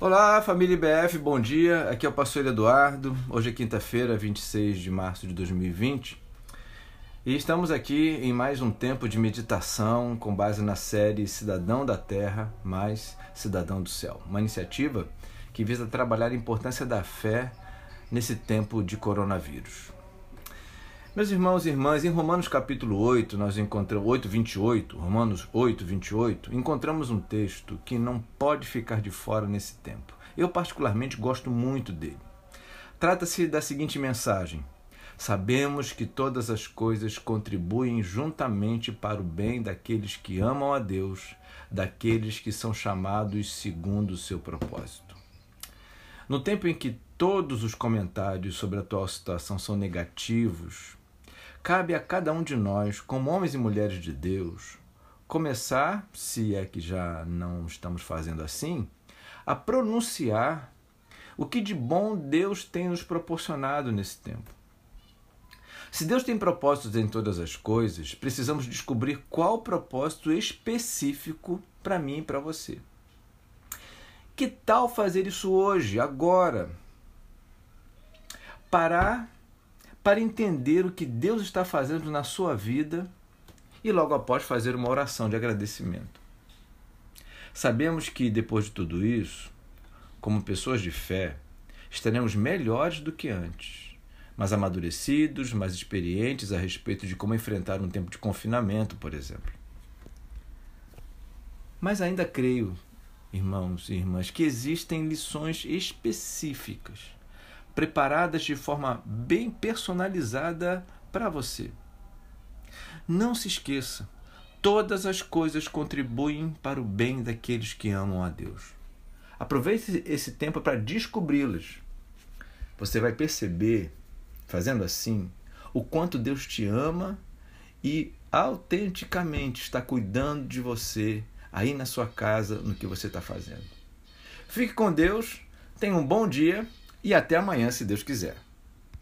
Olá, família IBF, bom dia. Aqui é o pastor Eduardo. Hoje é quinta-feira, 26 de março de 2020. E estamos aqui em mais um tempo de meditação com base na série Cidadão da Terra mais Cidadão do Céu. Uma iniciativa que visa trabalhar a importância da fé nesse tempo de coronavírus. Meus irmãos e irmãs, em Romanos capítulo 8, nós encontramos 8, 28, Romanos 8, 28, encontramos um texto que não pode ficar de fora nesse tempo. Eu particularmente gosto muito dele. Trata-se da seguinte mensagem: Sabemos que todas as coisas contribuem juntamente para o bem daqueles que amam a Deus, daqueles que são chamados segundo o seu propósito. No tempo em que todos os comentários sobre a atual situação são negativos, cabe a cada um de nós, como homens e mulheres de Deus, começar, se é que já não estamos fazendo assim, a pronunciar o que de bom Deus tem nos proporcionado nesse tempo. Se Deus tem propósitos em todas as coisas, precisamos descobrir qual propósito específico para mim e para você. Que tal fazer isso hoje, agora? Parar para entender o que Deus está fazendo na sua vida e logo após fazer uma oração de agradecimento. Sabemos que depois de tudo isso, como pessoas de fé, estaremos melhores do que antes, mais amadurecidos, mais experientes a respeito de como enfrentar um tempo de confinamento, por exemplo. Mas ainda creio, irmãos e irmãs, que existem lições específicas preparadas de forma bem personalizada para você. Não se esqueça, todas as coisas contribuem para o bem daqueles que amam a Deus. Aproveite esse tempo para descobri-las. Você vai perceber, fazendo assim, o quanto Deus te ama e autenticamente está cuidando de você aí na sua casa, no que você está fazendo. Fique com Deus, tenha um bom dia e até amanhã, se Deus quiser.